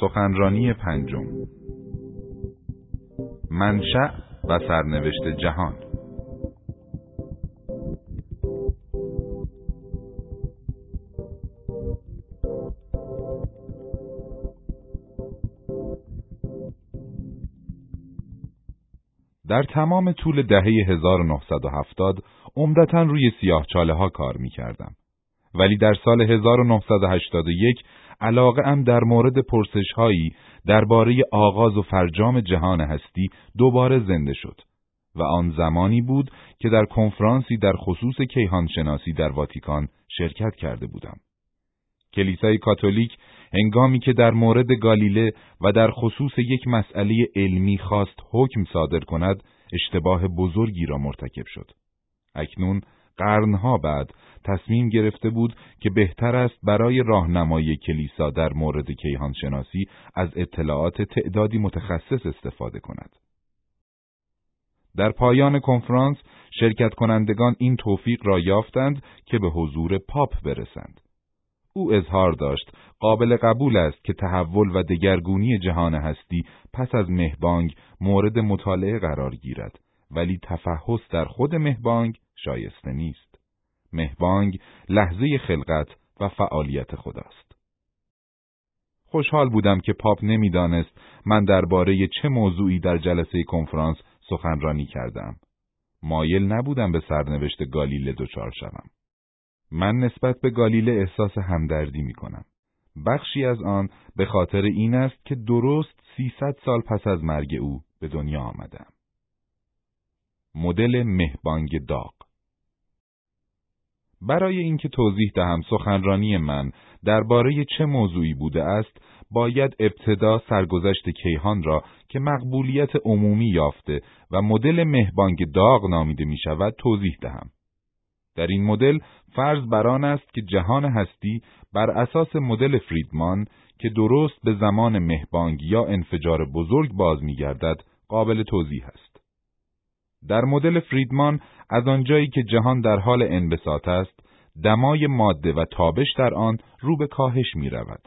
سخنرانی پنجم. منشأ و سرنوشت جهان. در تمام طول دهه 1970 عمدتا روی سیاه چاله ها کار می کردم. ولی در سال 1981 علاقه ام در مورد پرسش هایی درباره آغاز و فرجام جهان هستی دوباره زنده شد و آن زمانی بود که در کنفرانسی در خصوص کیهان شناسی در واتیکان شرکت کرده بودم. کلیسای کاتولیک هنگامی که در مورد گالیله و در خصوص یک مسئله علمی خواست حکم صادر کند اشتباه بزرگی را مرتکب شد. اکنون قرنها بعد تصمیم گرفته بود که بهتر است برای راهنمایی کلیسا در مورد کیهان شناسی از اطلاعات تعدادی متخصص استفاده کند. در پایان کنفرانس شرکت کنندگان این توفیق را یافتند که به حضور پاپ برسند. او اظهار داشت قابل قبول است که تحول و دگرگونی جهان هستی پس از مهبانگ مورد مطالعه قرار گیرد ولی تفحص در خود مهبانگ شایسته نیست. مهبانگ لحظه خلقت و فعالیت خداست. خوشحال بودم که پاپ نمی‌دانست من درباره چه موضوعی در جلسه کنفرانس سخنرانی کردم. مایل نبودم به سرنوشت گالیله دچار شوم. من نسبت به گالیله احساس همدردی می کنم. بخشی از آن به خاطر این است که درست 300 سال پس از مرگ او به دنیا آمدم. مدل مهبانگ داغ برای اینکه توضیح دهم سخنرانی من درباره چه موضوعی بوده است باید ابتدا سرگذشت کیهان را که مقبولیت عمومی یافته و مدل مهبانگ داغ نامیده می شود توضیح دهم. در این مدل فرض بر آن است که جهان هستی بر اساس مدل فریدمان که درست به زمان مهبانگ یا انفجار بزرگ باز می‌گردد قابل توضیح است. در مدل فریدمان از آنجایی که جهان در حال انبساط است، دمای ماده و تابش در آن رو به کاهش می رود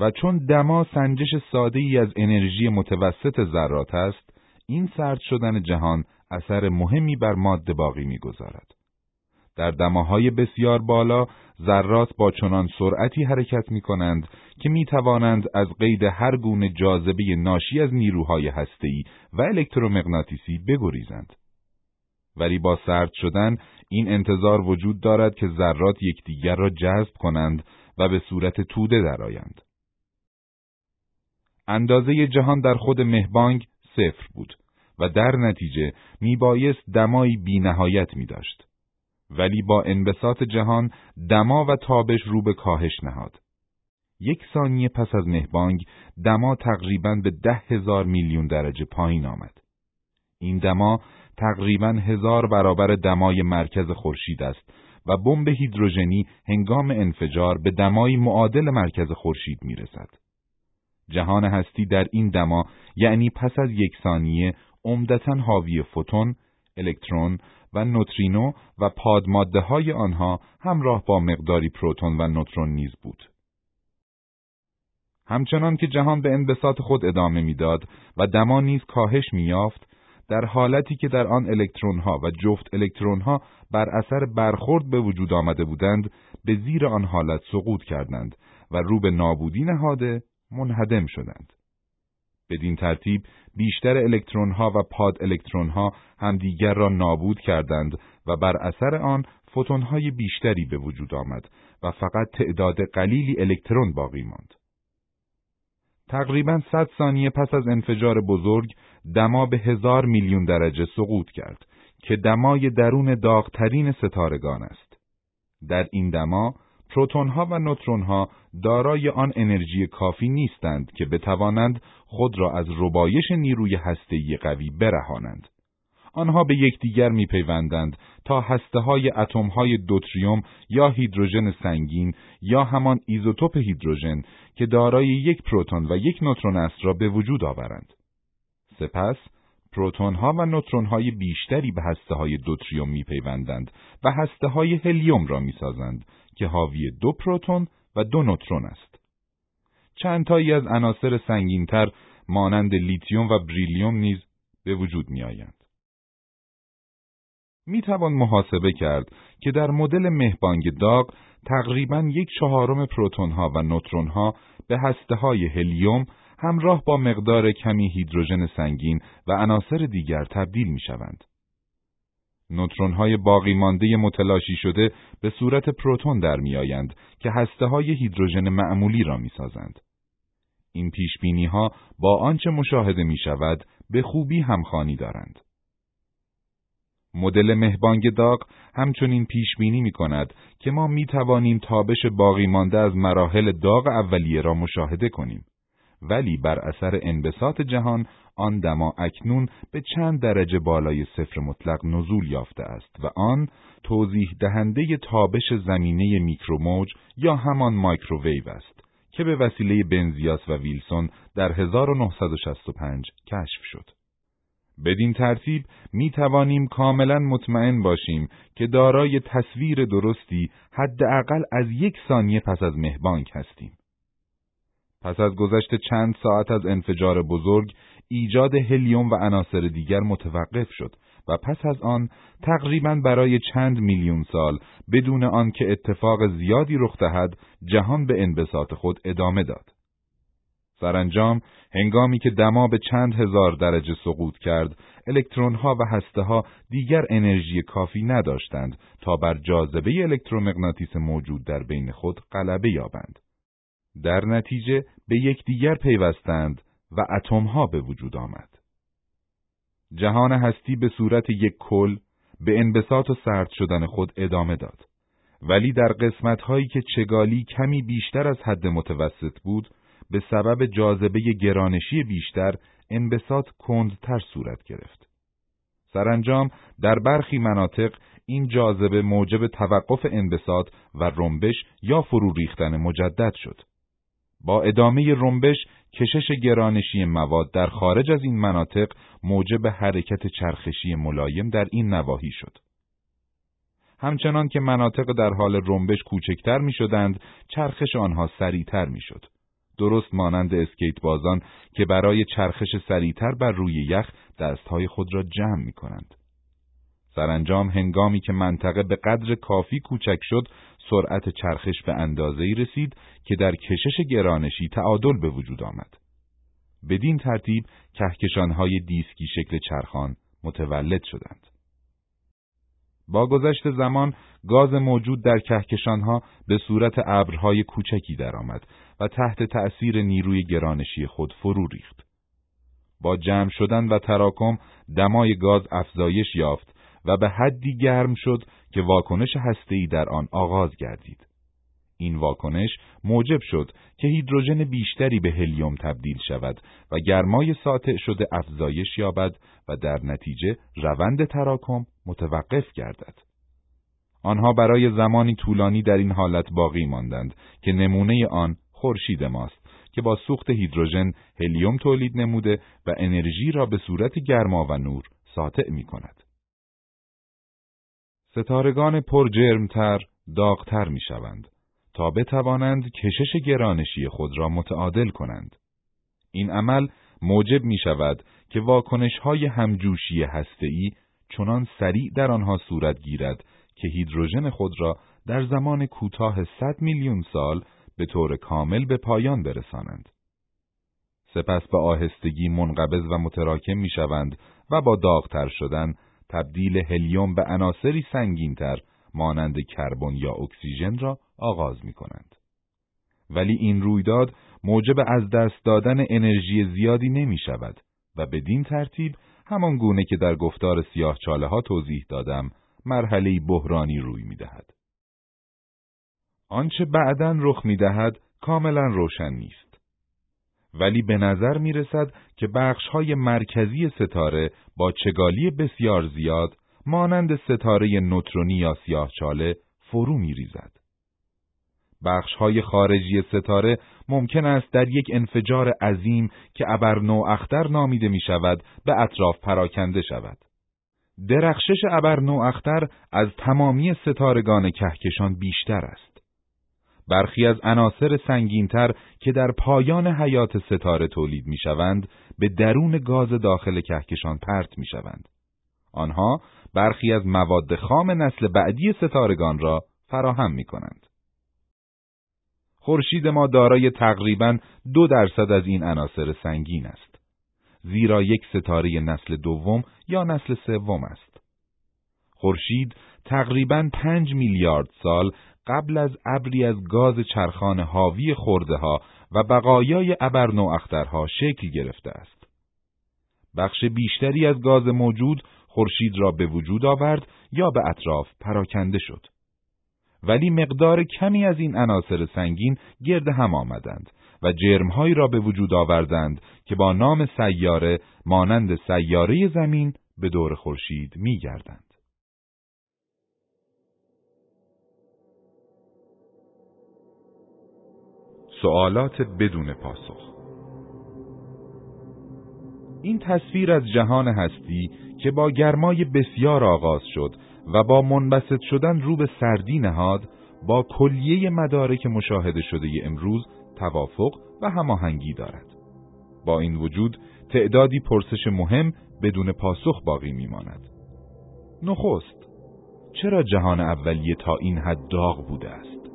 و چون دما سنجش ساده ای از انرژی متوسط ذرات است، این سرد شدن جهان اثر مهمی بر ماده باقی می‌گذارد. در دماهای بسیار بالا ذرات با چنان سرعتی حرکت می کنند که می توانند از قید هر گونه جاذبه ناشی از نیروهای هسته‌ای و الکترومغناطیسی بگریزند. ولی با سرد شدن این انتظار وجود دارد که ذرات یکدیگر را جذب کنند و به صورت توده درآیند. اندازه جهان در خود مهبانگ صفر بود و در نتیجه می بایست دمایی بی نهایت می داشت. ولی با انبساط جهان دما و تابش رو به کاهش نهاد. یک ثانیه پس از مهبانگ دما تقریبا به ده هزار میلیون درجه پایین آمد. این دما تقریبا هزار برابر دمای مرکز خورشید است و بمب هیدروژنی هنگام انفجار به دمای معادل مرکز خورشید می‌رسد. جهان هستی در این دما یعنی پس از یک ثانیه عمدتا حاوی فوتون، الکترون و نوترینو و پادماده های آنها همراه با مقداری پروتون و نوترون نیز بود. همچنان که جهان به انبساط خود ادامه می‌داد و دما نیز کاهش می‌یافت، در حالتی که در آن الکترون ها و جفت الکترون ها بر اثر برخورد به وجود آمده بودند، به زیر آن حالت سقوط کردند و رو به نابودی نهاده منهدم شدند. بدین ترتیب بیشتر الکترون ها و پاد الکترون ها همدیگر را نابود کردند و بر اثر آن فوتون های بیشتری به وجود آمد و فقط تعداد قلیلی الکترون باقی ماند. تقریبا 100 ثانیه پس از انفجار بزرگ دما به هزار میلیون درجه سقوط کرد که دمای درون داغترین ستارگان است. در این دما پروتونها و نوترونها دارای آن انرژی کافی نیستند که بتوانند خود را از ربایش نیروی هسته‌ای قوی برهانند. آنها به یکدیگر میپیوندند تا هسته های اتم های دوتریوم یا هیدروژن سنگین یا همان ایزوتوپ هیدروژن که دارای یک پروتون و یک نوترون است را به وجود آورند. سپس پروتون ها و نوترون های بیشتری به هسته های دوتریوم میپیوندند و هسته های هلیوم را می‌سازند که حاوی دو پروتون و دو نوترون است. چند تایی از عناصر سنگینتر مانند لیتیوم و بریلیوم نیز به وجود می آیند. می توان محاسبه کرد که در مدل مهبانگ داغ تقریبا یک چهارم پروتون ها و نوترون ها به هسته های هلیوم همراه با مقدار کمی هیدروژن سنگین و عناصر دیگر تبدیل می شوند. نوترون های باقی مانده متلاشی شده به صورت پروتون در می آیند که هسته های هیدروژن معمولی را می سازند. این پیش ها با آنچه مشاهده می شود به خوبی همخوانی دارند. مدل مهبانگ داغ همچنین پیش بینی می کند که ما می توانیم تابش باقی مانده از مراحل داغ اولیه را مشاهده کنیم. ولی بر اثر انبساط جهان آن دما اکنون به چند درجه بالای صفر مطلق نزول یافته است و آن توضیح دهنده تابش زمینه میکروموج یا همان مایکروویو است که به وسیله پنزیاس و ویلسون در 1965 کشف شد. بدین ترتیب می توانیم کاملا مطمئن باشیم که دارای تصویر درستی حداقل از یک ثانیه پس از مهبانگ هستیم. پس از گذشت چند ساعت از انفجار بزرگ، ایجاد هلیوم و عناصر دیگر متوقف شد و پس از آن تقریبا برای چند میلیون سال بدون آنکه اتفاق زیادی رخ دهد جهان به انبساط خود ادامه داد. سرانجام هنگامی که دما به چند هزار درجه سقوط کرد، الکترون ها و هسته ها دیگر انرژی کافی نداشتند تا بر جاذبه الکترومغناطیس موجود در بین خود غلبه یابند. در نتیجه به یکدیگر پیوستند و اتمها به وجود آمد. جهان هستی به صورت یک کل به انبساط و سرد شدن خود ادامه داد. ولی در قسمت هایی که چگالی کمی بیشتر از حد متوسط بود، به سبب جاذبه گرانشی بیشتر انبساط کندتر صورت گرفت. سرانجام در برخی مناطق این جاذبه موجب توقف انبساط و رنبش یا فرو ریختن مجدد شد. با ادامه رنبش کشش گرانشی مواد در خارج از این مناطق موجب حرکت چرخشی ملایم در این نواحی شد. همچنان که مناطق در حال رنبش کوچکتر می شدند، چرخش آنها سریعتر می شد. درست مانند اسکیت بازان که برای چرخش سریعتر بر روی یخ دستهای خود را جمع می کنند. سرانجام هنگامی که منطقه به قدر کافی کوچک شد، سرعت چرخش به اندازه‌ای رسید که در کشش گرانشی تعادل به وجود آمد. بدین ترتیب کهکشانهای دیسکی شکل چرخان متولد شدند. با گذشت زمان گاز موجود در کهکشانها به صورت ابرهای کوچکی درآمد و تحت تأثیر نیروی گرانشی خود فرو ریخت. با جمع شدن و تراکم دمای گاز افزایش یافت و به حدی گرم شد که واکنش هسته‌ای در آن آغاز گردید. این واکنش موجب شد که هیدروژن بیشتری به هلیوم تبدیل شود و گرمای ساطع شده افزایش یابد و در نتیجه روند تراکم متوقف گردد. آنها برای زمانی طولانی در این حالت باقی ماندند که نمونه آن خورشید ماست که با سوخت هیدروژن هلیوم تولید نموده و انرژی را به صورت گرما و نور ساطع می کند. ستارگان پر جرمتر، داغتر می شوند تا بتوانند کشش گرانشی خود را متعادل کنند. این عمل موجب می شود که واکنش های همجوشی هسته‌ای چنان سریع در آنها صورت گیرد که هیدروژن خود را در زمان کوتاه 100 میلیون سال به طور کامل به پایان برسانند. سپس به آهستگی منقبض و متراکم می شوند و با داغتر شدن تبدیل هلیوم به عناصری سنگینتر مانند کربن یا اکسیژن را آغاز می کنند. ولی این رویداد موجب از دست دادن انرژی زیادی نمی شود و بدین ترتیب همان گونه که در گفتار سیاه چاله ها توضیح دادم مرحله بحرانی روی می دهد. آنچه بعدا رخ می دهد کاملا روشن نیست. ولی به نظر می رسد که بخش های مرکزی ستاره با چگالی بسیار زیاد مانند ستاره نوترونی یا سیاهچاله فرو می ریزد. بخش های خارجی ستاره ممکن است در یک انفجار عظیم که ابرنو اختر نامیده می شود به اطراف پراکنده شود. درخشش ابرنو اختر از تمامی ستارگان کهکشان بیشتر است. برخی از عناصر سنگینتر که در پایان حیات ستاره تولید می شوند به درون گاز داخل کهکشان پرت می شوند. آنها برخی از مواد خام نسل بعدی ستارگان را فراهم می کنند. خورشید ما دارای تقریبا دو درصد از این عناصر سنگین است. زیرا یک ستاره نسل دوم یا نسل سوم است. خورشید تقریبا پنج میلیارد سال قبل از ابری از گاز چرخان حاوی خورده ها و بقایای ابرنو اخترها شکل گرفته است. بخش بیشتری از گاز موجود خورشید را به وجود آورد یا به اطراف پراکنده شد. ولی مقدار کمی از این عناصر سنگین گرد هم آمدند و جرمهایی را به وجود آوردند که با نام سیاره مانند سیاره زمین به دور خورشید میگردند. سوالات بدون پاسخ این تصویر از جهان هستی که با گرمای بسیار آغاز شد و با منبسط شدن رو به سردی نهاد با کلیه مدارک مشاهده شده امروز توافق و هماهنگی دارد. با این وجود تعدادی پرسش مهم بدون پاسخ باقی میماند. نخست چرا جهان اولیه تا این حد داغ بوده است؟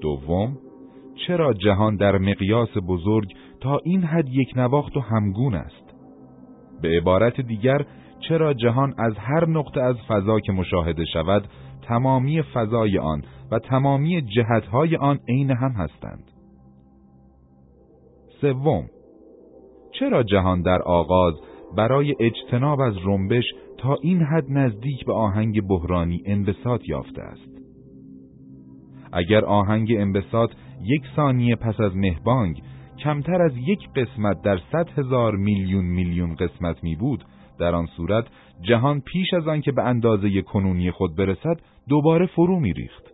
دوم چرا جهان در مقیاس بزرگ تا این حد یک نواخت و همگون است؟ به عبارت دیگر چرا جهان از هر نقطه از فضا که مشاهده شود تمامی فضای آن و تمامی جهتهای آن عین هم هستند. سوم چرا جهان در آغاز برای اجتناب از رنبش تا این حد نزدیک به آهنگ بحرانی انبساط یافته است؟ اگر آهنگ انبساط یک ثانیه پس از مهبانگ کمتر از یک قسمت در صد هزار میلیون میلیون قسمت می بود در آن صورت جهان پیش از آن که به اندازه کنونی خود برسد دوباره فرو میریخت.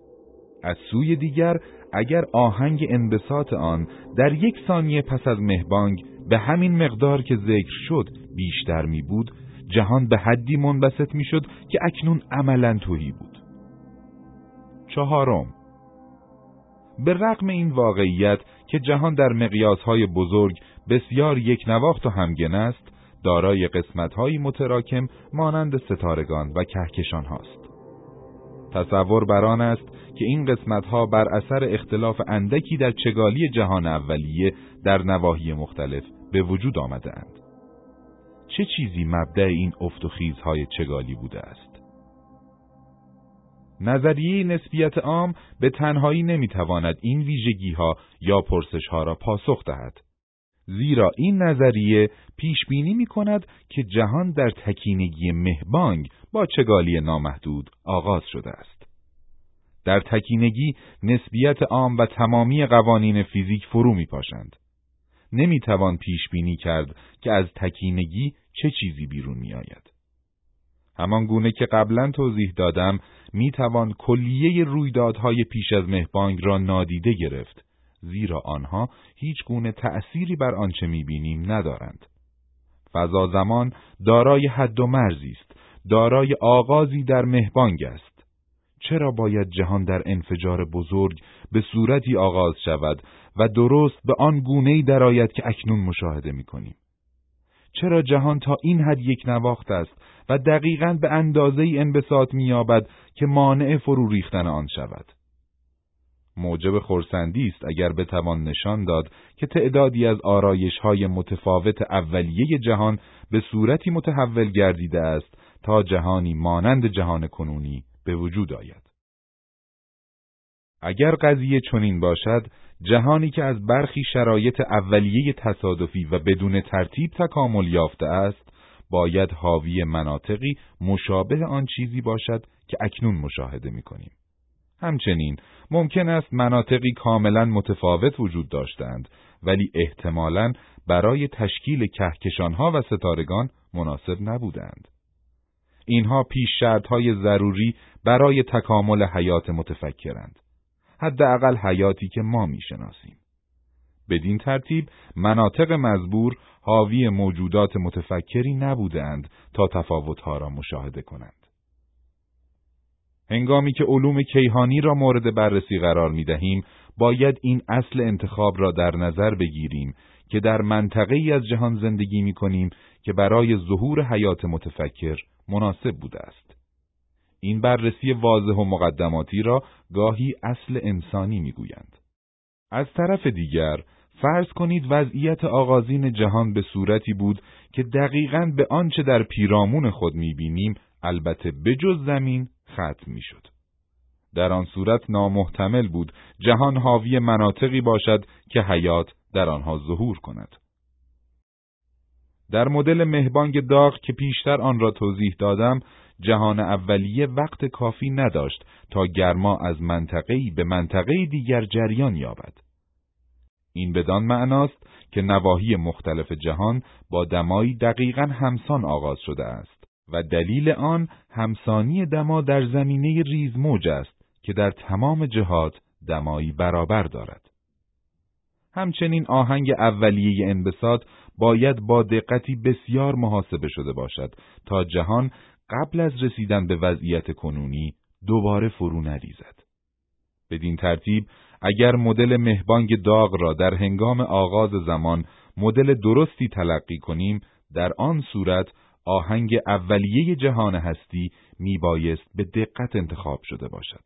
از سوی دیگر اگر آهنگ انبساط آن در یک ثانیه پس از مهبانگ به همین مقدار که ذکر شد بیشتر می بود جهان به حدی منبسط می شد که اکنون عملا توهی بود. چهارم به رغم این واقعیت که جهان در مقیاسهای بزرگ بسیار یک نواخت و همگن است دارای قسمتهایی متراکم مانند ستارگان و کهکشان هاست. تصور بر آن است که این قسمتها بر اثر اختلاف اندکی در چگالی جهان اولیه در نواحی مختلف به وجود آمده اند. چه چیزی مبدع این افت و چگالی بوده است؟ نظریه نسبیت عام به تنهایی نمی‌تواند این ویژگی ها یا پرسش ها را پاسخ دهد. زیرا این نظریه پیش بینی می کند که جهان در تکینگی مهبانگ با چگالی نامحدود آغاز شده است. در تکینگی نسبیت عام و تمامی قوانین فیزیک فرو می پاشند. نمی توان پیش بینی کرد که از تکینگی چه چیزی بیرون می آید. همان گونه که قبلا توضیح دادم می توان کلیه رویدادهای پیش از مهبانگ را نادیده گرفت زیرا آنها هیچ گونه تأثیری بر آنچه می‌بینیم ندارند. فضا زمان دارای حد و مرزی است، دارای آغازی در مهبانگ است. چرا باید جهان در انفجار بزرگ به صورتی آغاز شود و درست به آن گونه‌ای درآید که اکنون مشاهده می‌کنیم؟ چرا جهان تا این حد یک نواخت است و دقیقا به اندازه انبساط می‌یابد که مانع فرو ریختن آن شود؟ موجب خورسندی است اگر بتوان نشان داد که تعدادی از آرایش های متفاوت اولیه جهان به صورتی متحول گردیده است تا جهانی مانند جهان کنونی به وجود آید. اگر قضیه چنین باشد، جهانی که از برخی شرایط اولیه تصادفی و بدون ترتیب تکامل یافته است، باید حاوی مناطقی مشابه آن چیزی باشد که اکنون مشاهده می کنیم. همچنین ممکن است مناطقی کاملا متفاوت وجود داشتند ولی احتمالاً برای تشکیل کهکشانها و ستارگان مناسب نبودند. اینها پیش های ضروری برای تکامل حیات متفکرند. حداقل حیاتی که ما می‌شناسیم. بدین ترتیب مناطق مزبور حاوی موجودات متفکری نبودند تا تفاوتها را مشاهده کنند. هنگامی که علوم کیهانی را مورد بررسی قرار می دهیم، باید این اصل انتخاب را در نظر بگیریم که در منطقه ای از جهان زندگی می کنیم که برای ظهور حیات متفکر مناسب بوده است. این بررسی واضح و مقدماتی را گاهی اصل انسانی می‌گویند. از طرف دیگر فرض کنید وضعیت آغازین جهان به صورتی بود که دقیقا به آنچه در پیرامون خود می‌بینیم البته بجز زمین ختم می‌شد. در آن صورت نامحتمل بود جهان حاوی مناطقی باشد که حیات در آنها ظهور کند. در مدل مهبانگ داغ که پیشتر آن را توضیح دادم، جهان اولیه وقت کافی نداشت تا گرما از منطقه‌ای به منطقه دیگر جریان یابد. این بدان معناست که نواحی مختلف جهان با دمایی دقیقا همسان آغاز شده است و دلیل آن همسانی دما در زمینه ریزموج است که در تمام جهات دمایی برابر دارد. همچنین آهنگ اولیه انبساط باید با دقتی بسیار محاسبه شده باشد تا جهان قبل از رسیدن به وضعیت کنونی دوباره فرو نریزد. بدین ترتیب اگر مدل مهبانگ داغ را در هنگام آغاز زمان مدل درستی تلقی کنیم در آن صورت آهنگ اولیه جهان هستی میبایست به دقت انتخاب شده باشد.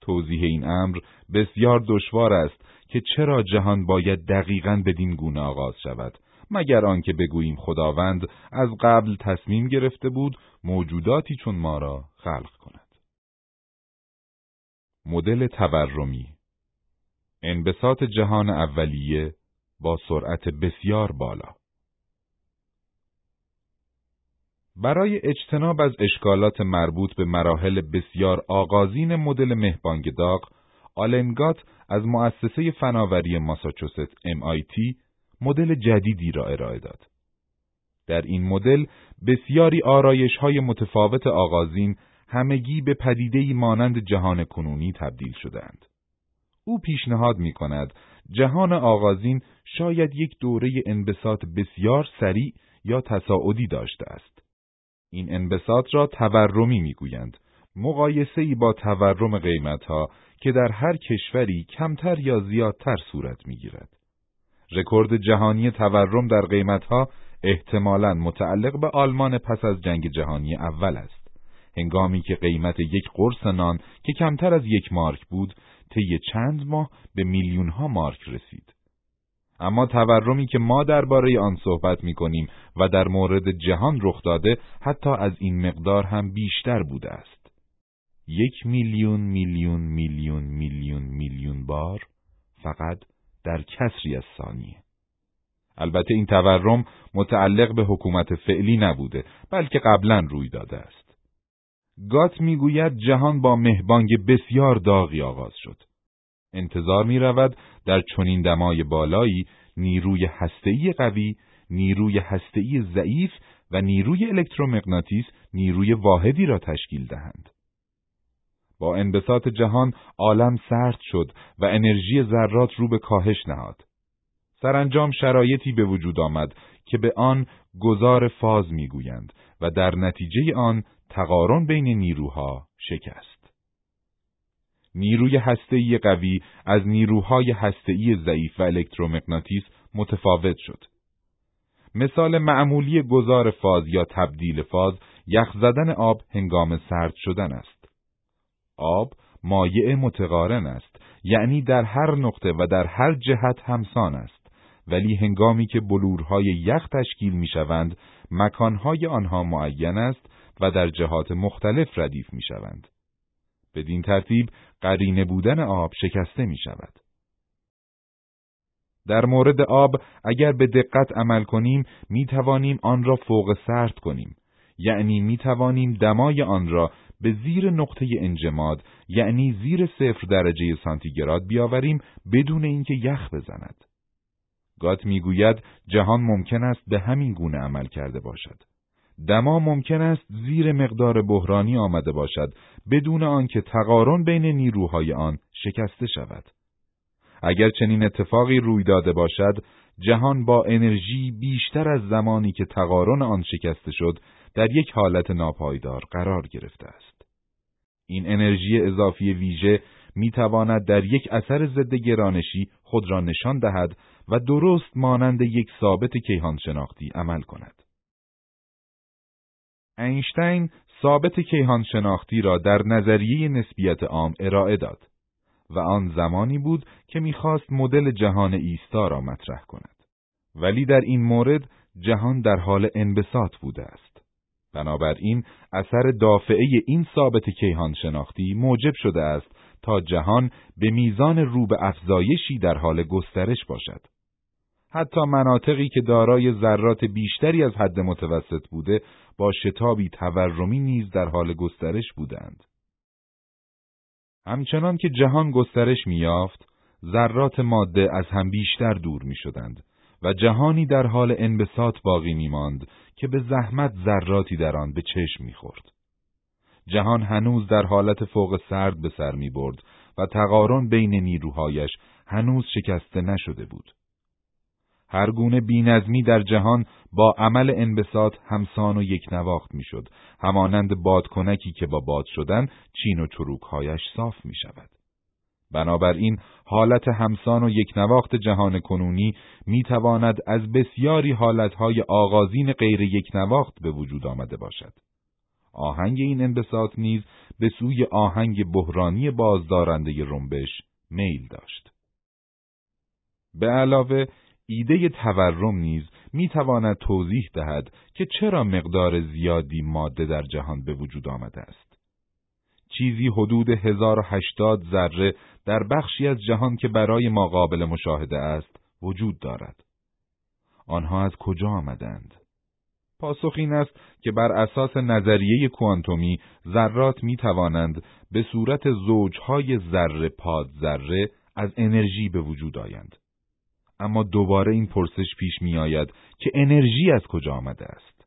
توضیح این امر بسیار دشوار است که چرا جهان باید دقیقا بدین گونه آغاز شود مگر آنکه بگوییم خداوند از قبل تصمیم گرفته بود موجوداتی چون ما را خلق کند. مدل تورمی انبساط جهان اولیه با سرعت بسیار بالا. برای اجتناب از اشکالات مربوط به مراحل بسیار آغازین مدل مهبانگ داغ آلنگات از مؤسسه فناوری ماساچوست MIT مدل جدیدی را ارائه داد. در این مدل بسیاری آرایش های متفاوت آغازین همگی به پدیدهی مانند جهان کنونی تبدیل شدند. او پیشنهاد می کند جهان آغازین شاید یک دوره انبساط بسیار سریع یا تصاعدی داشته است. این انبساط را تورمی می‌گویند مقایسه ای با تورم قیمتها که در هر کشوری کمتر یا زیادتر صورت می‌گیرد. رکورد جهانی تورم در قیمتها احتمالاً متعلق به آلمان پس از جنگ جهانی اول است. هنگامی که قیمت یک قرص نان که کمتر از یک مارک بود، طی چند ماه به میلیون ها مارک رسید. اما تورمی که ما درباره آن صحبت می کنیم و در مورد جهان رخ داده حتی از این مقدار هم بیشتر بوده است. یک میلیون میلیون میلیون میلیون میلیون بار فقط در کسری از ثانیه. البته این تورم متعلق به حکومت فعلی نبوده بلکه قبلا روی داده است. گات می‌گوید جهان با مهبانگ بسیار داغی آغاز شد. انتظار می رود در چنین دمای بالایی نیروی هسته‌ای قوی، نیروی هسته‌ای ضعیف و نیروی الکترومغناطیس نیروی واحدی را تشکیل دهند. با انبساط جهان عالم سرد شد و انرژی ذرات رو به کاهش نهاد. سرانجام شرایطی به وجود آمد که به آن گذار فاز می‌گویند و در نتیجه آن تقارن بین نیروها شکست. نیروی هسته‌ای قوی از نیروهای هسته‌ای ضعیف و الکترومغناطیس متفاوت شد. مثال معمولی گذار فاز یا تبدیل فاز یخ زدن آب هنگام سرد شدن است. آب مایع متقارن است یعنی در هر نقطه و در هر جهت همسان است. ولی هنگامی که بلورهای یخ تشکیل می‌شوند مکانهای آنها معین است و در جهات مختلف ردیف می‌شوند. بدین ترتیب قرینه بودن آب شکسته می شود. در مورد آب اگر به دقت عمل کنیم می توانیم آن را فوق سرد کنیم. یعنی می توانیم دمای آن را به زیر نقطه انجماد یعنی زیر صفر درجه سانتیگراد بیاوریم بدون اینکه یخ بزند. گات می‌گوید جهان ممکن است به همین گونه عمل کرده باشد. دما ممکن است زیر مقدار بحرانی آمده باشد بدون آنکه تقارن بین نیروهای آن شکسته شود. اگر چنین اتفاقی روی داده باشد، جهان با انرژی بیشتر از زمانی که تقارن آن شکسته شد در یک حالت ناپایدار قرار گرفته است. این انرژی اضافی ویژه می تواند در یک اثر ضد گرانشی خود را نشان دهد و درست مانند یک ثابت کیهان شناختی عمل کند. اینشتین ثابت کیهان شناختی را در نظریه نسبیت عام ارائه داد و آن زمانی بود که می‌خواست مدل جهان ایستا را مطرح کند. ولی در این مورد جهان در حال انبساط بوده است. بنابراین اثر دافعه این ثابت کیهان شناختی موجب شده است تا جهان به میزان رو به افزایشی در حال گسترش باشد. حتی مناطقی که دارای ذرات بیشتری از حد متوسط بوده با شتابی تورمی نیز در حال گسترش بودند. همچنان که جهان گسترش میافت، ذرات ماده از هم بیشتر دور می شدند و جهانی در حال انبساط باقی می ماند که به زحمت ذراتی در آن به چشم می خورد. جهان هنوز در حالت فوق سرد به سر می برد و تقارن بین نیروهایش هنوز شکسته نشده بود. هر گونه بینظمی در جهان با عمل انبساط همسان و یک نواخت می‌شد همانند بادکنکی که با باد شدن چین و چروکهایش صاف می شود. بنابراین حالت همسان و یک نواخت جهان کنونی می تواند از بسیاری حالتهای آغازین غیر یک نواخت به وجود آمده باشد. آهنگ این انبساط نیز به سوی آهنگ بحرانی بازدارنده رنبش میل داشت. به علاوه ایده تورم نیز می تواند توضیح دهد که چرا مقدار زیادی ماده در جهان به وجود آمده است. چیزی حدود 1080 ذره در بخشی از جهان که برای ما قابل مشاهده است وجود دارد. آنها از کجا آمدند؟ پاسخ این است که بر اساس نظریه کوانتومی ذرات می توانند به صورت زوجهای ذره پاد ذره از انرژی به وجود آیند. اما دوباره این پرسش پیش می آید که انرژی از کجا آمده است؟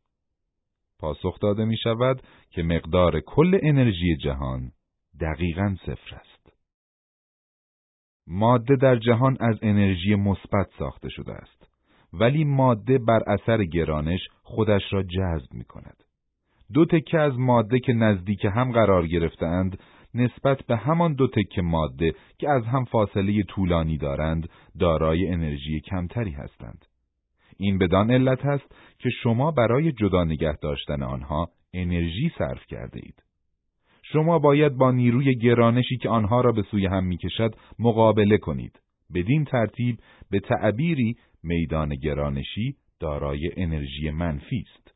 پاسخ داده می شود که مقدار کل انرژی جهان دقیقا صفر است. ماده در جهان از انرژی مثبت ساخته شده است ولی ماده بر اثر گرانش خودش را جذب می کند. دو تکه از ماده که نزدیک هم قرار گرفتهاند نسبت به همان دو تکه ماده که از هم فاصله طولانی دارند دارای انرژی کمتری هستند. این بدان علت است که شما برای جدا نگه داشتن آنها انرژی صرف کرده اید. شما باید با نیروی گرانشی که آنها را به سوی هم می‌کشد مقابله کنید. بدین ترتیب به تعبیری میدان گرانشی دارای انرژی منفی است.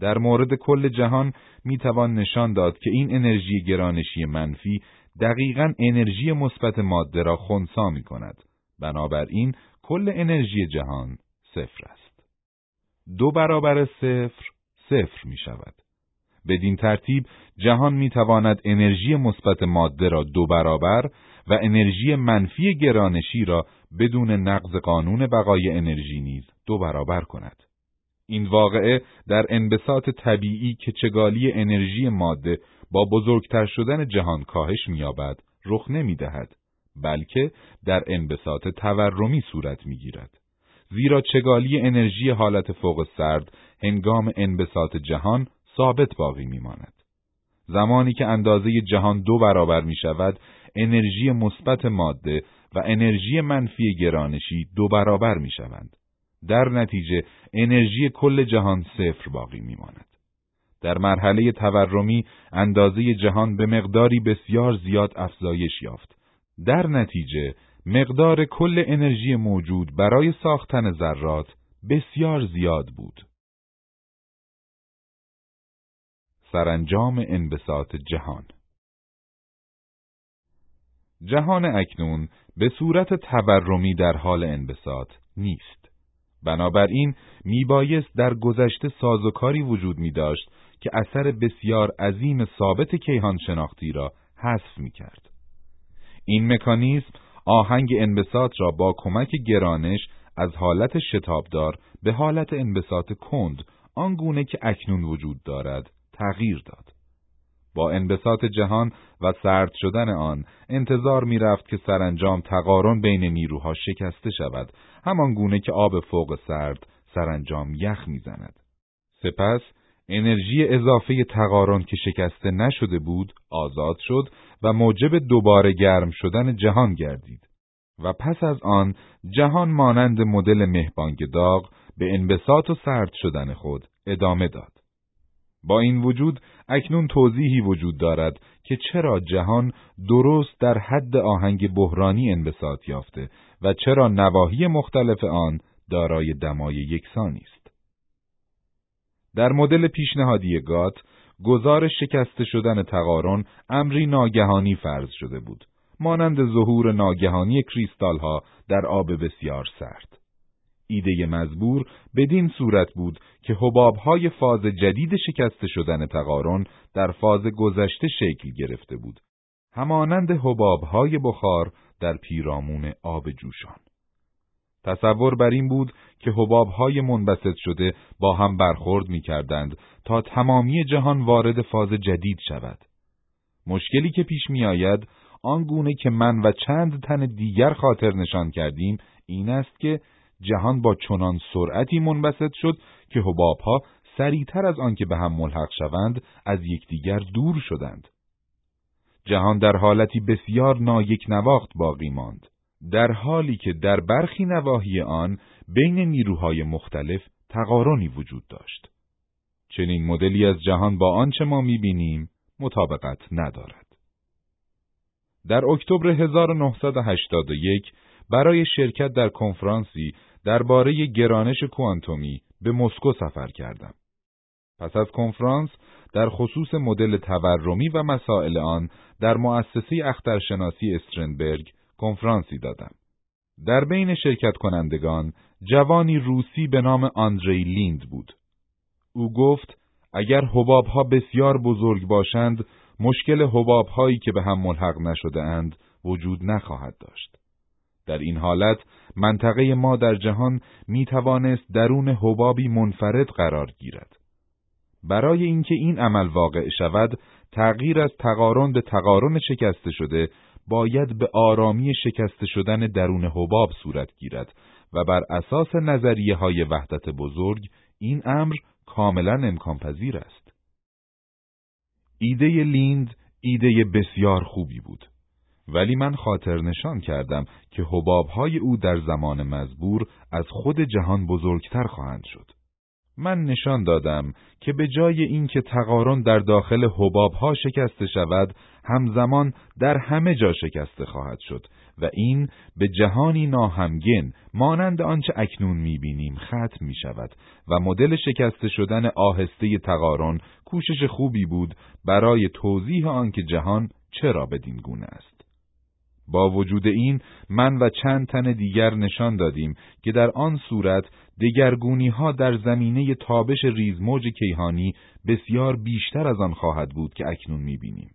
در مورد کل جهان می توان نشان داد که این انرژی گرانشی منفی دقیقا انرژی مثبت ماده را خونسا می کند. بنابراین کل انرژی جهان صفر است. دو برابر صفر صفر می شود. بدین ترتیب جهان می تواند انرژی مثبت ماده را دو برابر و انرژی منفی گرانشی را بدون نقض قانون بقای انرژی نیز دو برابر کند. این واقعه در انبساط طبیعی که چگالی انرژی ماده با بزرگتر شدن جهان کاهش می‌یابد رخ نمی‌دهد بلکه در انبساط تورمی صورت می‌گیرد زیرا چگالی انرژی حالت فوق سرد هنگام انبساط جهان ثابت باقی می‌ماند زمانی که اندازه جهان دو برابر می شود، انرژی مثبت ماده و انرژی منفی گرانشی دو برابر می شوند. در نتیجه انرژی کل جهان صفر باقی میماند. در مرحله تورمی اندازه جهان به مقداری بسیار زیاد افزایش یافت. در نتیجه مقدار کل انرژی موجود برای ساختن ذرات بسیار زیاد بود. سرانجام انبساط جهان جهان اکنون به صورت تورمی در حال انبساط نیست. بنابراین میبایست در گذشته سازوکاری وجود می داشت که اثر بسیار عظیم ثابت کیهان شناختی را حذف می کرد. این مکانیزم آهنگ انبساط را با کمک گرانش از حالت شتابدار به حالت انبساط کند آنگونه که اکنون وجود دارد تغییر داد. با انبساط جهان و سرد شدن آن انتظار می رفت که سرانجام تقارن بین نیروها شکسته شود همان گونه که آب فوق سرد سرانجام یخ می‌زند. سپس انرژی اضافه تقارن که شکسته نشده بود آزاد شد و موجب دوباره گرم شدن جهان گردید و پس از آن جهان مانند مدل مهبانگ داغ به انبساط و سرد شدن خود ادامه داد. با این وجود اکنون توضیحی وجود دارد که چرا جهان درست در حد آهنگ بحرانی انبساط یافته و چرا نواحی مختلف آن دارای دمای یکسانی است. در مدل پیشنهادی گات گزار شکسته شدن تقارن امری ناگهانی فرض شده بود مانند ظهور ناگهانی کریستال ها در آب بسیار سرد. ایده مزبور بدین صورت بود که های فاز جدید شکسته شدن تقارن در فاز گذشته شکل گرفته بود. همانند های بخار در پیرامون آب جوشان. تصور بر این بود که های منبسط شده با هم برخورد می کردند تا تمامی جهان وارد فاز جدید شود. مشکلی که پیش می آید آنگونه که من و چند تن دیگر خاطر نشان کردیم این است که جهان با چنان سرعتی منبسط شد که ها سریعتر از آنکه به هم ملحق شوند از یکدیگر دور شدند. جهان در حالتی بسیار نایک نواخت باقی ماند. در حالی که در برخی نواحی آن بین نیروهای مختلف تقارنی وجود داشت. چنین مدلی از جهان با آنچه ما می‌بینیم مطابقت ندارد. در اکتبر 1981 برای شرکت در کنفرانسی درباره گرانش کوانتومی به مسکو سفر کردم. پس از کنفرانس در خصوص مدل تورمی و مسائل آن در مؤسسه اخترشناسی استرنبرگ کنفرانسی دادم. در بین شرکت کنندگان جوانی روسی به نام آندری لیند بود. او گفت اگر ها بسیار بزرگ باشند مشکل هایی که به هم ملحق نشده اند وجود نخواهد داشت. در این حالت منطقه ما در جهان می توانست درون حبابی منفرد قرار گیرد. برای اینکه این عمل واقع شود، تغییر از تقارن به تقارن شکسته شده باید به آرامی شکسته شدن درون حباب صورت گیرد و بر اساس نظریه های وحدت بزرگ این امر کاملا امکان پذیر است. ایده لیند ایده بسیار خوبی بود. ولی من خاطر نشان کردم که حبابهای او در زمان مزبور از خود جهان بزرگتر خواهند شد. من نشان دادم که به جای اینکه تقارن در داخل حبابها شکسته شود، همزمان در همه جا شکسته خواهد شد و این به جهانی ناهمگن مانند آنچه اکنون می‌بینیم ختم می شود و مدل شکسته شدن آهسته تقارن کوشش خوبی بود برای توضیح آنکه جهان چرا بدین گونه است. با وجود این من و چند تن دیگر نشان دادیم که در آن صورت دگرگونی ها در زمینه تابش ریزموج کیهانی بسیار بیشتر از آن خواهد بود که اکنون می‌بینیم.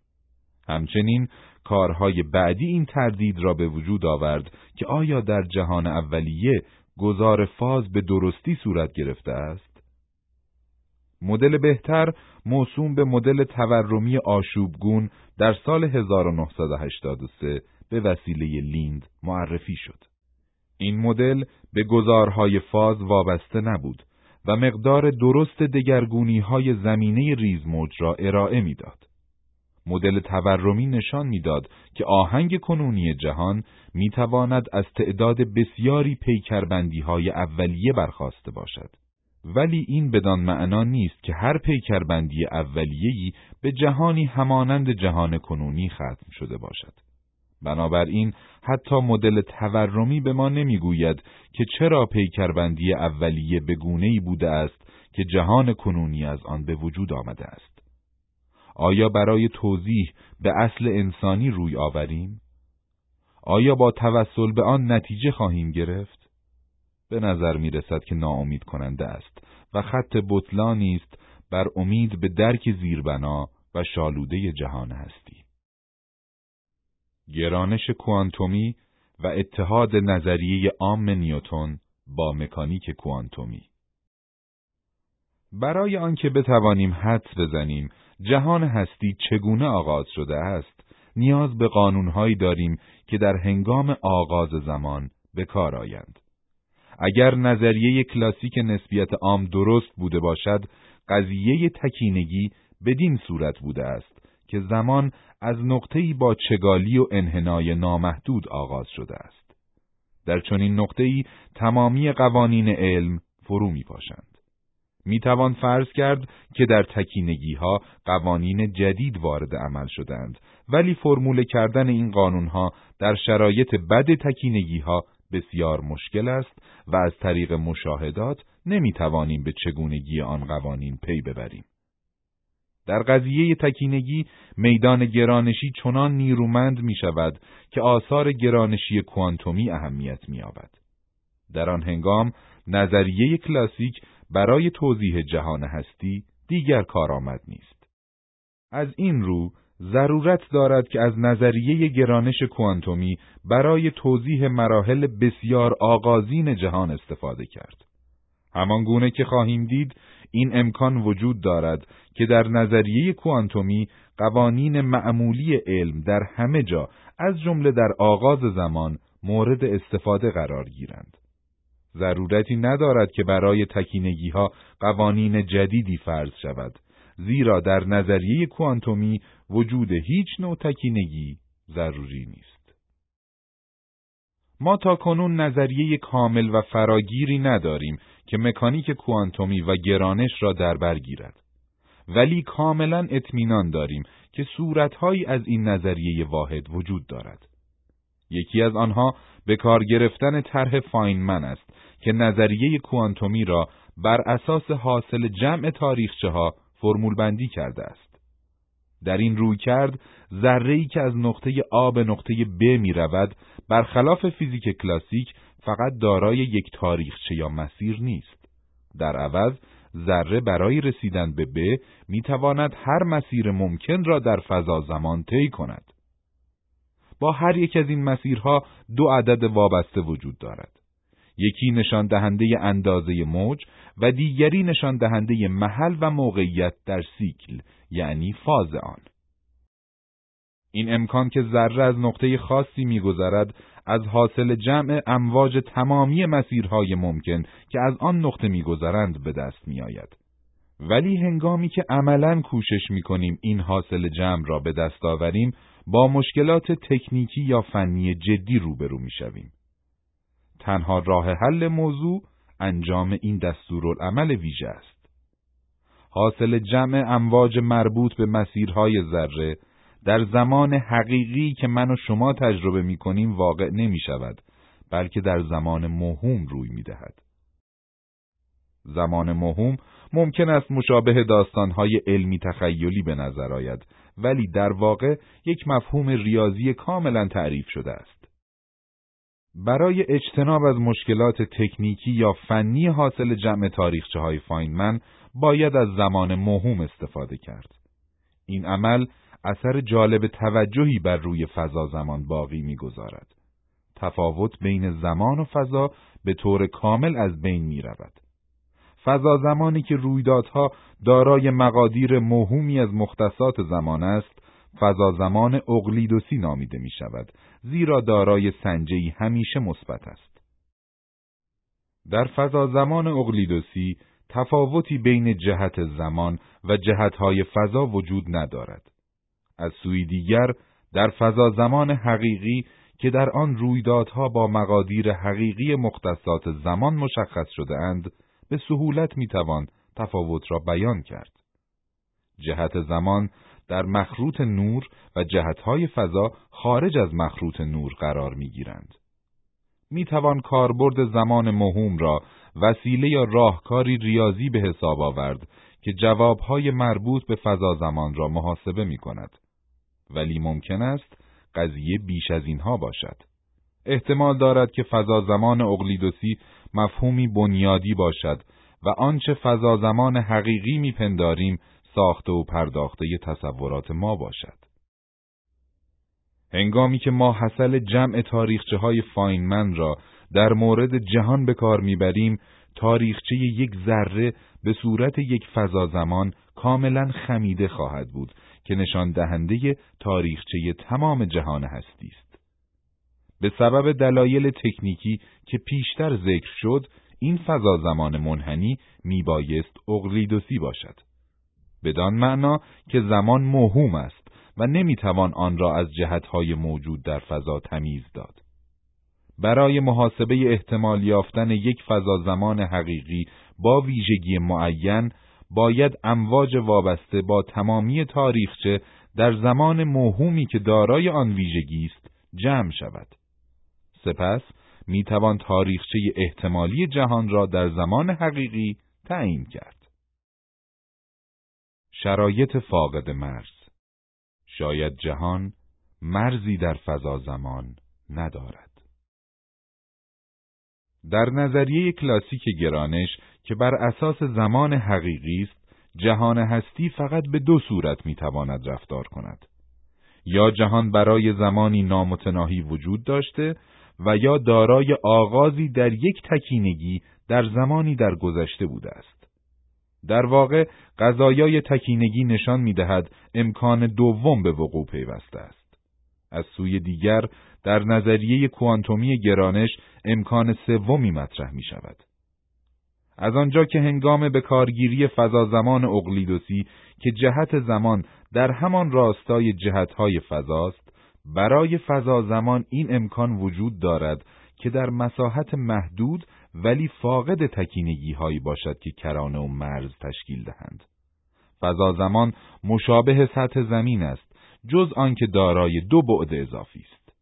همچنین کارهای بعدی این تردید را به وجود آورد که آیا در جهان اولیه گذار فاز به درستی صورت گرفته است؟ مدل بهتر موسوم به مدل تورمی آشوبگون در سال 1983 به وسیله لیند معرفی شد. این مدل به گذارهای فاز وابسته نبود و مقدار درست دگرگونی های زمینه ریزموج را ارائه می‌داد. مدل تورمی نشان می‌داد که آهنگ کنونی جهان می تواند از تعداد بسیاری پیکربندی های اولیه برخواسته باشد. ولی این بدان معنا نیست که هر پیکربندی اولیه‌ای به جهانی همانند جهان کنونی ختم شده باشد. بنابراین حتی مدل تورمی به ما نمی‌گوید که چرا پیکربندی اولیه به ای بوده است که جهان کنونی از آن به وجود آمده است. آیا برای توضیح به اصل انسانی روی آوریم؟ آیا با توسل به آن نتیجه خواهیم گرفت؟ به نظر می رسد که ناامید کننده است و خط بطلانی است بر امید به درک زیربنا و شالوده جهان هستی. گرانش کوانتومی و اتحاد نظریه عام نیوتن با مکانیک کوانتومی. برای آنکه بتوانیم حدس بزنیم جهان هستی چگونه آغاز شده است نیاز به قانونهایی داریم که در هنگام آغاز زمان به کار آیند. اگر نظریه کلاسیک نسبیت عام درست بوده باشد قضیه تکینگی بدین صورت بوده است که زمان از نقطه‌ای با چگالی و انحنای نامحدود آغاز شده است. در چنین نقطه‌ای تمامی قوانین علم فرو میپاشند. می‌توان فرض کرد که در تکینگی ها قوانین جدید وارد عمل شدند ولی فرمول کردن این قانون ها در شرایط بد تکینگی ها بسیار مشکل است و از طریق مشاهدات نمی‌توانیم به چگونگی آن قوانین پی ببریم. در قضیه تکینگی میدان گرانشی چنان نیرومند می شود که آثار گرانشی کوانتومی اهمیت می آبد. در آن هنگام نظریه کلاسیک برای توضیح جهان هستی دیگر کارآمد نیست. از این رو ضرورت دارد که از نظریه گرانش کوانتومی برای توضیح مراحل بسیار آغازین جهان استفاده کرد. همان گونه که خواهیم دید این امکان وجود دارد که در نظریه کوانتومی قوانین معمولی علم در همه جا از جمله در آغاز زمان مورد استفاده قرار گیرند. ضرورتی ندارد که برای تکینگی ها قوانین جدیدی فرض شود زیرا در نظریه کوانتومی وجود هیچ نوع تکینگی ضروری نیست. ما تا کنون نظریه کامل و فراگیری نداریم که مکانیک کوانتومی و گرانش را در بر گیرد. ولی کاملا اطمینان داریم که صورتهایی از این نظریه واحد وجود دارد. یکی از آنها به کار گرفتن طرح فاینمن است که نظریه کوانتومی را بر اساس حاصل جمع تاریخچه ها فرمول بندی کرده است. در این روی کرد ذره‌ای که از نقطه آ به نقطه ب می رود برخلاف فیزیک کلاسیک فقط دارای یک تاریخچه یا مسیر نیست. در عوض ذره برای رسیدن به ب می تواند هر مسیر ممکن را در فضا زمان طی کند. با هر یک از این مسیرها دو عدد وابسته وجود دارد. یکی نشان دهنده اندازه موج و دیگری نشان دهنده محل و موقعیت در سیکل یعنی فاز آن. این امکان که ذره از نقطه خاصی میگذرد از حاصل جمع امواج تمامی مسیرهای ممکن که از آن نقطه میگذرند به دست میآید. ولی هنگامی که عملا کوشش می‌کنیم این حاصل جمع را به دست آوریم با مشکلات تکنیکی یا فنی جدی روبرو می‌شویم. تنها راه حل موضوع انجام این دستورالعمل ویژه است. حاصل جمع امواج مربوط به مسیرهای ذره در زمان حقیقی که من و شما تجربه می کنیم واقع نمی شود بلکه در زمان مهم روی می دهد. زمان مهم ممکن است مشابه داستانهای علمی تخیلی به نظر آید ولی در واقع یک مفهوم ریاضی کاملا تعریف شده است. برای اجتناب از مشکلات تکنیکی یا فنی حاصل جمع تاریخچه های فاینمن باید از زمان مهم استفاده کرد. این عمل اثر جالب توجهی بر روی فضا زمان باقی می‌گذارد. تفاوت بین زمان و فضا به طور کامل از بین می رود. فضا زمانی که رویدادها دارای مقادیر مهمی از مختصات زمان است، فضا زمان اقلیدوسی نامیده می شود، زیرا دارای سنجهی همیشه مثبت است. در فضا زمان اقلیدوسی تفاوتی بین جهت زمان و جهتهای فضا وجود ندارد. از سوی دیگر در فضا زمان حقیقی که در آن رویدادها با مقادیر حقیقی مختصات زمان مشخص شده اند به سهولت می‌توان تفاوت را بیان کرد. جهت زمان در مخروط نور و جهتهای فضا خارج از مخروط نور قرار می‌گیرند. می‌توان کاربرد زمان مهم را وسیله یا راهکاری ریاضی به حساب آورد که جوابهای مربوط به فضا زمان را محاسبه می کند. ولی ممکن است قضیه بیش از اینها باشد. احتمال دارد که فضا زمان اقلیدوسی مفهومی بنیادی باشد و آنچه فضا زمان حقیقی میپنداریم ساخته و پرداخته تصورات ما باشد. هنگامی که ما حسل جمع تاریخچه های فاینمن را در مورد جهان به کار می‌بریم تاریخچه یک ذره به صورت یک فضا زمان کاملا خمیده خواهد بود که نشان دهنده تاریخچه تمام جهان هستی است. به سبب دلایل تکنیکی که پیشتر ذکر شد، این فضا زمان منحنی میبایست اقلیدوسی باشد. بدان معنا که زمان موهوم است و نمی‌توان آن را از جهتهای موجود در فضا تمیز داد. برای محاسبه احتمال یافتن یک فضا زمان حقیقی با ویژگی معین باید امواج وابسته با تمامی تاریخچه در زمان موهومی که دارای آن ویژگی است جمع شود. سپس می توان تاریخچه احتمالی جهان را در زمان حقیقی تعیین کرد. شرایط فاقد مرز شاید جهان مرزی در فضا زمان ندارد. در نظریه کلاسیک گرانش که بر اساس زمان حقیقی است، جهان هستی فقط به دو صورت می‌تواند رفتار کند. یا جهان برای زمانی نامتناهی وجود داشته و یا دارای آغازی در یک تکینگی در زمانی در گذشته بوده است. در واقع قضایای تکینگی نشان می‌دهد امکان دوم به وقوع پیوسته است. از سوی دیگر در نظریه کوانتومی گرانش امکان سومی مطرح می شود. از آنجا که هنگام به کارگیری فضا زمان اقلیدوسی که جهت زمان در همان راستای جهتهای فضاست برای فضا زمان این امکان وجود دارد که در مساحت محدود ولی فاقد تکینگی هایی باشد که کرانه و مرز تشکیل دهند. فضا زمان مشابه سطح زمین است جز آنکه دارای دو بعد اضافی است.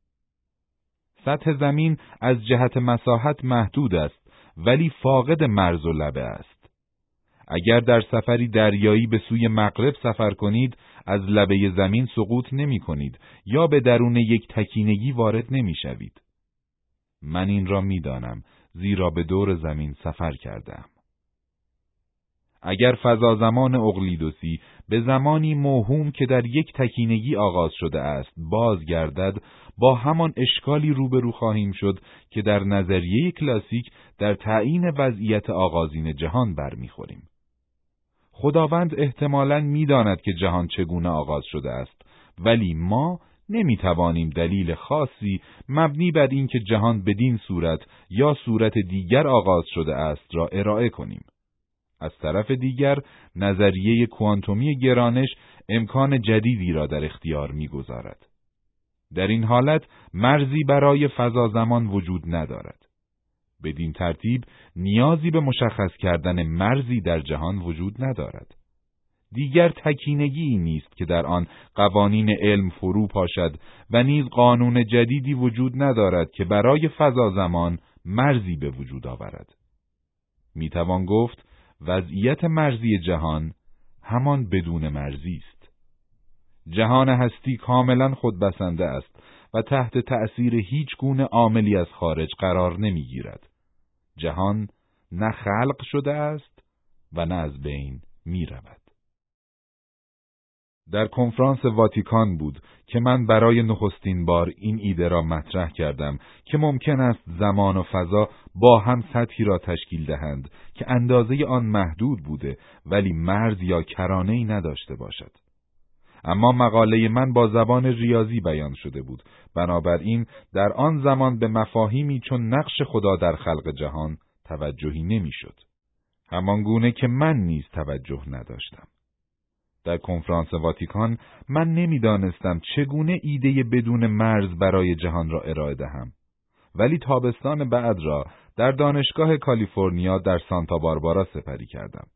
سطح زمین از جهت مساحت محدود است ولی فاقد مرز و لبه است. اگر در سفری دریایی به سوی مغرب سفر کنید از لبه زمین سقوط نمی کنید یا به درون یک تکینگی وارد نمی شوید. من این را می دانم زیرا به دور زمین سفر کردم. اگر فضا زمان اقلیدوسی به زمانی موهوم که در یک تکینگی آغاز شده است بازگردد با همان اشکالی روبرو خواهیم شد که در نظریه کلاسیک در تعیین وضعیت آغازین جهان برمیخوریم. خداوند احتمالاً می‌داند که جهان چگونه آغاز شده است ولی ما نمی توانیم دلیل خاصی مبنی بر اینکه جهان بدین صورت یا صورت دیگر آغاز شده است را ارائه کنیم. از طرف دیگر نظریه کوانتومی گرانش امکان جدیدی را در اختیار می‌گذارد. در این حالت مرزی برای فضا زمان وجود ندارد. بدین ترتیب نیازی به مشخص کردن مرزی در جهان وجود ندارد. دیگر تکینگی نیست که در آن قوانین علم فرو پاشد و نیز قانون جدیدی وجود ندارد که برای فضا زمان مرزی به وجود آورد. می‌توان گفت وضعیت مرزی جهان همان بدون مرزی است. جهان هستی کاملا خودبسنده است و تحت تأثیر هیچ گونه عاملی از خارج قرار نمی‌گیرد. جهان نه خلق شده است و نه از بین می رود. در کنفرانس واتیکان بود که من برای نخستین بار این ایده را مطرح کردم که ممکن است زمان و فضا با هم سطحی را تشکیل دهند که اندازه آن محدود بوده ولی مرز یا کرانه ای نداشته باشد. اما مقاله من با زبان ریاضی بیان شده بود بنابراین در آن زمان به مفاهیمی چون نقش خدا در خلق جهان توجهی نمی‌شد. همان گونه که من نیز توجه نداشتم. در کنفرانس واتیکان من نمی‌دانستم چگونه ایده بدون مرز برای جهان را ارائه دهم. ولی تابستان بعد را در دانشگاه کالیفرنیا در سانتا باربارا سپری کردم.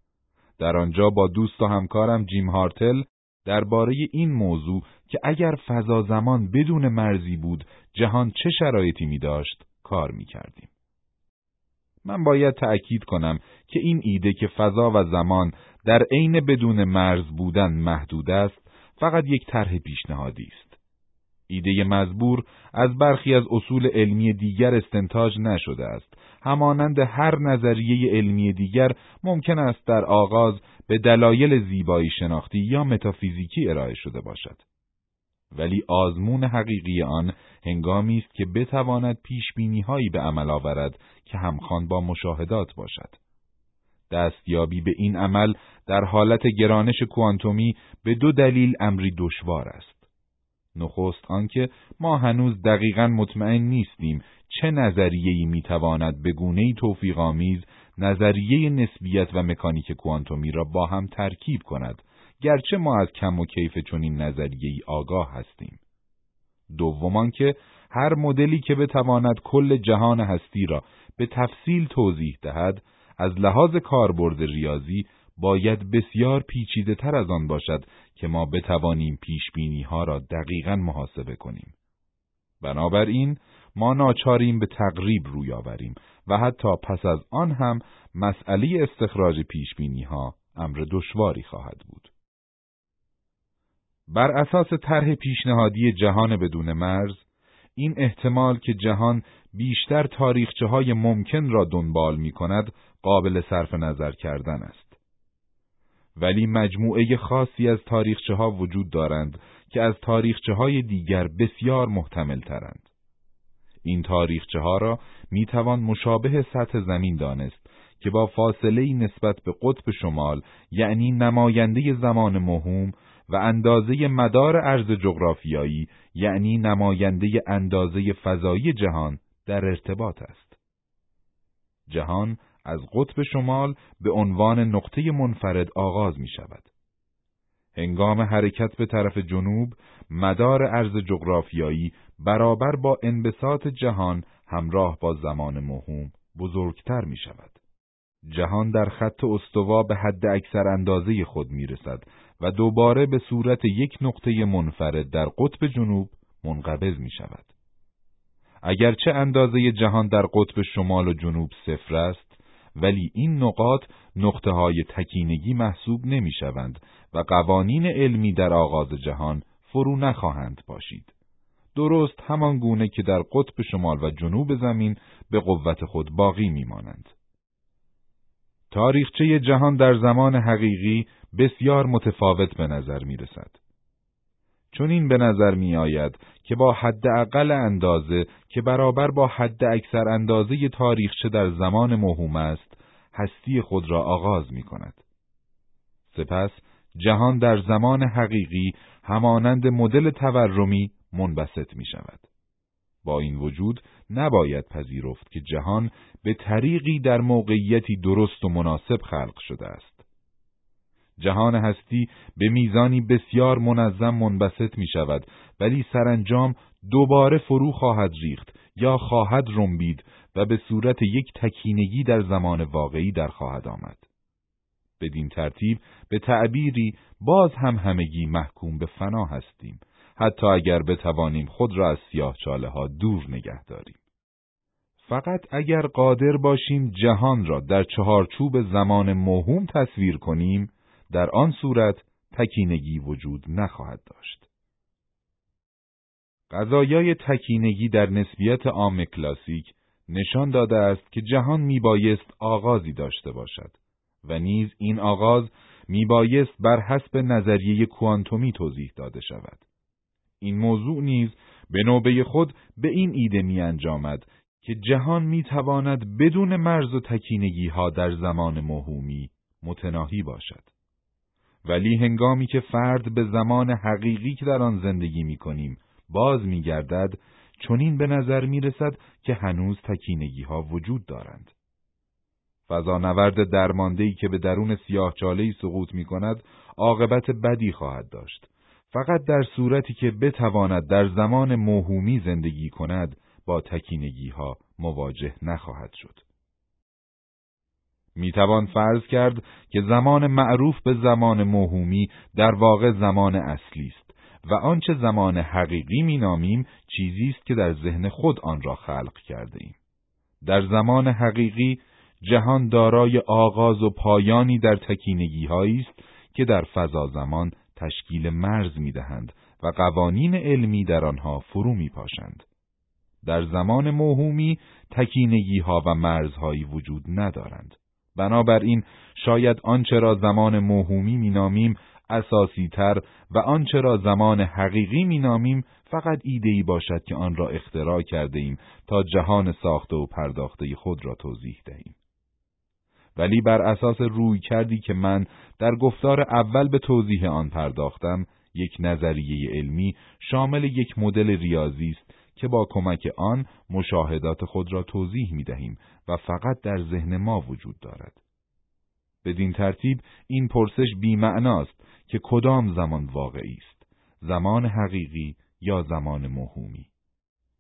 در آنجا با دوست و همکارم جیم هارتل درباره این موضوع که اگر فضا زمان بدون مرزی بود جهان چه شرایطی می داشت کار می کردیم. من باید تأکید کنم که این ایده که فضا و زمان در عین بدون مرز بودن محدود است فقط یک طرح پیشنهادی است. ایده مزبور از برخی از اصول علمی دیگر استنتاج نشده است. همانند هر نظریه علمی دیگر ممکن است در آغاز به دلایل زیبایی شناختی یا متافیزیکی ارائه شده باشد. ولی آزمون حقیقی آن هنگامی است که بتواند پیش هایی به عمل آورد که همخوان با مشاهدات باشد. دستیابی به این عمل در حالت گرانش کوانتومی به دو دلیل امری دشوار است. نخست آنکه ما هنوز دقیقا مطمئن نیستیم چه نظریه‌ای می‌تواند به گونه‌ای توفیق‌آمیز نظریه نسبیت و مکانیک کوانتومی را با هم ترکیب کند گرچه ما از کم و کیف چنین نظریه‌ای آگاه هستیم. دومان که هر مدلی که بتواند کل جهان هستی را به تفصیل توضیح دهد از لحاظ کاربرد ریاضی باید بسیار پیچیده تر از آن باشد که ما بتوانیم پیش ها را دقیقا محاسبه کنیم. بنابراین ما ناچاریم به تقریب روی آوریم و حتی پس از آن هم مسئله استخراج پیش ها امر دشواری خواهد بود. بر اساس طرح پیشنهادی جهان بدون مرز این احتمال که جهان بیشتر تاریخچه های ممکن را دنبال می کند قابل صرف نظر کردن است. ولی مجموعه خاصی از تاریخچه ها وجود دارند که از تاریخچه های دیگر بسیار محتمل ترند. این تاریخچه ها را می توان مشابه سطح زمین دانست که با فاصله نسبت به قطب شمال یعنی نماینده زمان مهم و اندازه مدار ارز جغرافیایی یعنی نماینده اندازه فضایی جهان در ارتباط است. جهان از قطب شمال به عنوان نقطه منفرد آغاز می شود. هنگام حرکت به طرف جنوب مدار ارز جغرافیایی برابر با انبساط جهان همراه با زمان مهم بزرگتر می شود. جهان در خط استوا به حد اکثر اندازه خود می رسد و دوباره به صورت یک نقطه منفرد در قطب جنوب منقبض می شود. اگرچه اندازه جهان در قطب شمال و جنوب صفر است، ولی این نقاط نقطه های تکینگی محسوب نمی شوند و قوانین علمی در آغاز جهان فرو نخواهند باشید. درست همان گونه که در قطب شمال و جنوب زمین به قوت خود باقی میمانند. تاریخچه جهان در زمان حقیقی بسیار متفاوت به نظر می رسد. چون این به نظر می آید که با حداقل اندازه که برابر با حد اکثر اندازه تاریخچه در زمان مهم است، هستی خود را آغاز می کند. سپس جهان در زمان حقیقی همانند مدل تورمی منبسط می شود. با این وجود نباید پذیرفت که جهان به طریقی در موقعیتی درست و مناسب خلق شده است. جهان هستی به میزانی بسیار منظم منبسط می شود ولی سرانجام دوباره فرو خواهد ریخت یا خواهد رنبید و به صورت یک تکینگی در زمان واقعی در خواهد آمد. بدین ترتیب به تعبیری باز هم همگی محکوم به فنا هستیم حتی اگر بتوانیم خود را از سیاه چاله ها دور نگه داریم. فقط اگر قادر باشیم جهان را در چهارچوب زمان موهوم تصویر کنیم در آن صورت تکینگی وجود نخواهد داشت. قضایای تکینگی در نسبیت عام کلاسیک نشان داده است که جهان میبایست آغازی داشته باشد و نیز این آغاز میبایست بر حسب نظریه کوانتومی توضیح داده شود. این موضوع نیز به نوبه خود به این ایده می انجامد که جهان می تواند بدون مرز و تکینگی ها در زمان مهومی متناهی باشد. ولی هنگامی که فرد به زمان حقیقی که در آن زندگی می کنیم باز می گردد چنین به نظر می رسد که هنوز تکینگی ها وجود دارند. فضانورد درماندهی که به درون سیاه چالهی سقوط می کند عاقبت بدی خواهد داشت فقط در صورتی که بتواند در زمان موهومی زندگی کند با تکینگی ها مواجه نخواهد شد. می‌توان فرض کرد که زمان معروف به زمان موهومی در واقع زمان اصلی است و آنچه زمان حقیقی مینامیم چیزی است که در ذهن خود آن را خلق کرده ایم. در زمان حقیقی جهان دارای آغاز و پایانی در تکینگی است که در فضا زمان تشکیل مرز می‌دهند و قوانین علمی در آنها فرو می پاشند. در زمان موهومی تکینگی ها و مرزهایی وجود ندارند. بنابراین شاید آنچه را زمان موهومی مینامیم اساسی تر و آنچه را زمان حقیقی مینامیم فقط ایده‌ای باشد که آن را اختراع کرده ایم تا جهان ساخته و پرداخته خود را توضیح دهیم. ولی بر اساس روی کردی که من در گفتار اول به توضیح آن پرداختم، یک نظریه علمی شامل یک مدل ریاضی است که با کمک آن مشاهدات خود را توضیح می دهیم و فقط در ذهن ما وجود دارد. بدین ترتیب این پرسش بیمعناست که کدام زمان واقعی است، زمان حقیقی یا زمان موهومی.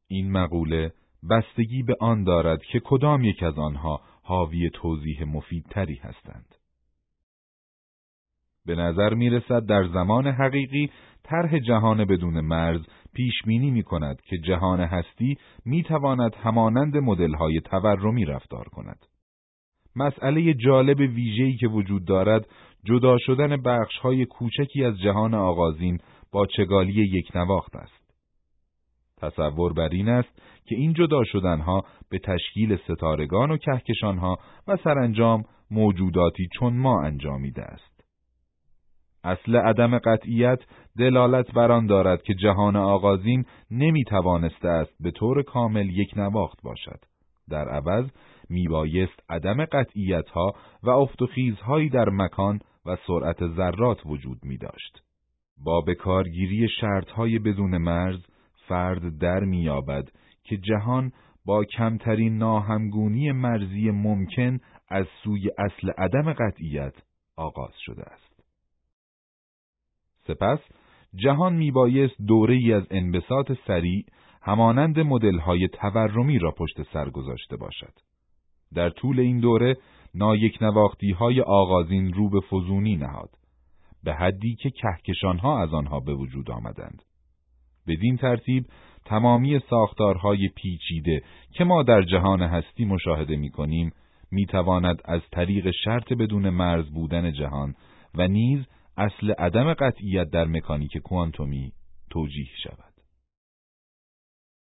این مقوله بستگی به آن دارد که کدام یک از آنها حاوی توضیح مفیدتری هستند. به نظر می رسد در زمان حقیقی طرح جهان بدون مرز پیش بینی می کند که جهان هستی می تواند همانند های تورمی رفتار کند. مسئله جالب ویژه‌ای که وجود دارد جدا شدن های کوچکی از جهان آغازین با چگالی یک نواخت است. تصور بر این است که این جدا شدنها به تشکیل ستارگان و کهکشانها و سرانجام موجوداتی چون ما انجامیده است. اصل عدم قطعیت دلالت بر آن دارد که جهان آغازین نمی توانسته است به طور کامل یک نواخت باشد. در عوض میبایست عدم قطعیت ها و افتخیزهایی در مکان و سرعت ذرات وجود می داشت. با بکارگیری شرطهای بدون مرز فرد در میابد که جهان با کمترین ناهمگونی مرزی ممکن از سوی اصل عدم قطعیت آغاز شده است. سپس جهان میبایست دوره ای از انبساط سریع همانند مدل‌های تورمی را پشت سر گذاشته باشد. در طول این دوره نایک نواختی های آغازین رو به فزونی نهاد به حدی که کهکشانها از آنها به وجود آمدند. بدین ترتیب تمامی ساختارهای پیچیده که ما در جهان هستی مشاهده می کنیم می تواند از طریق شرط بدون مرز بودن جهان و نیز اصل عدم قطعیت در مکانیک کوانتومی توجیه شود.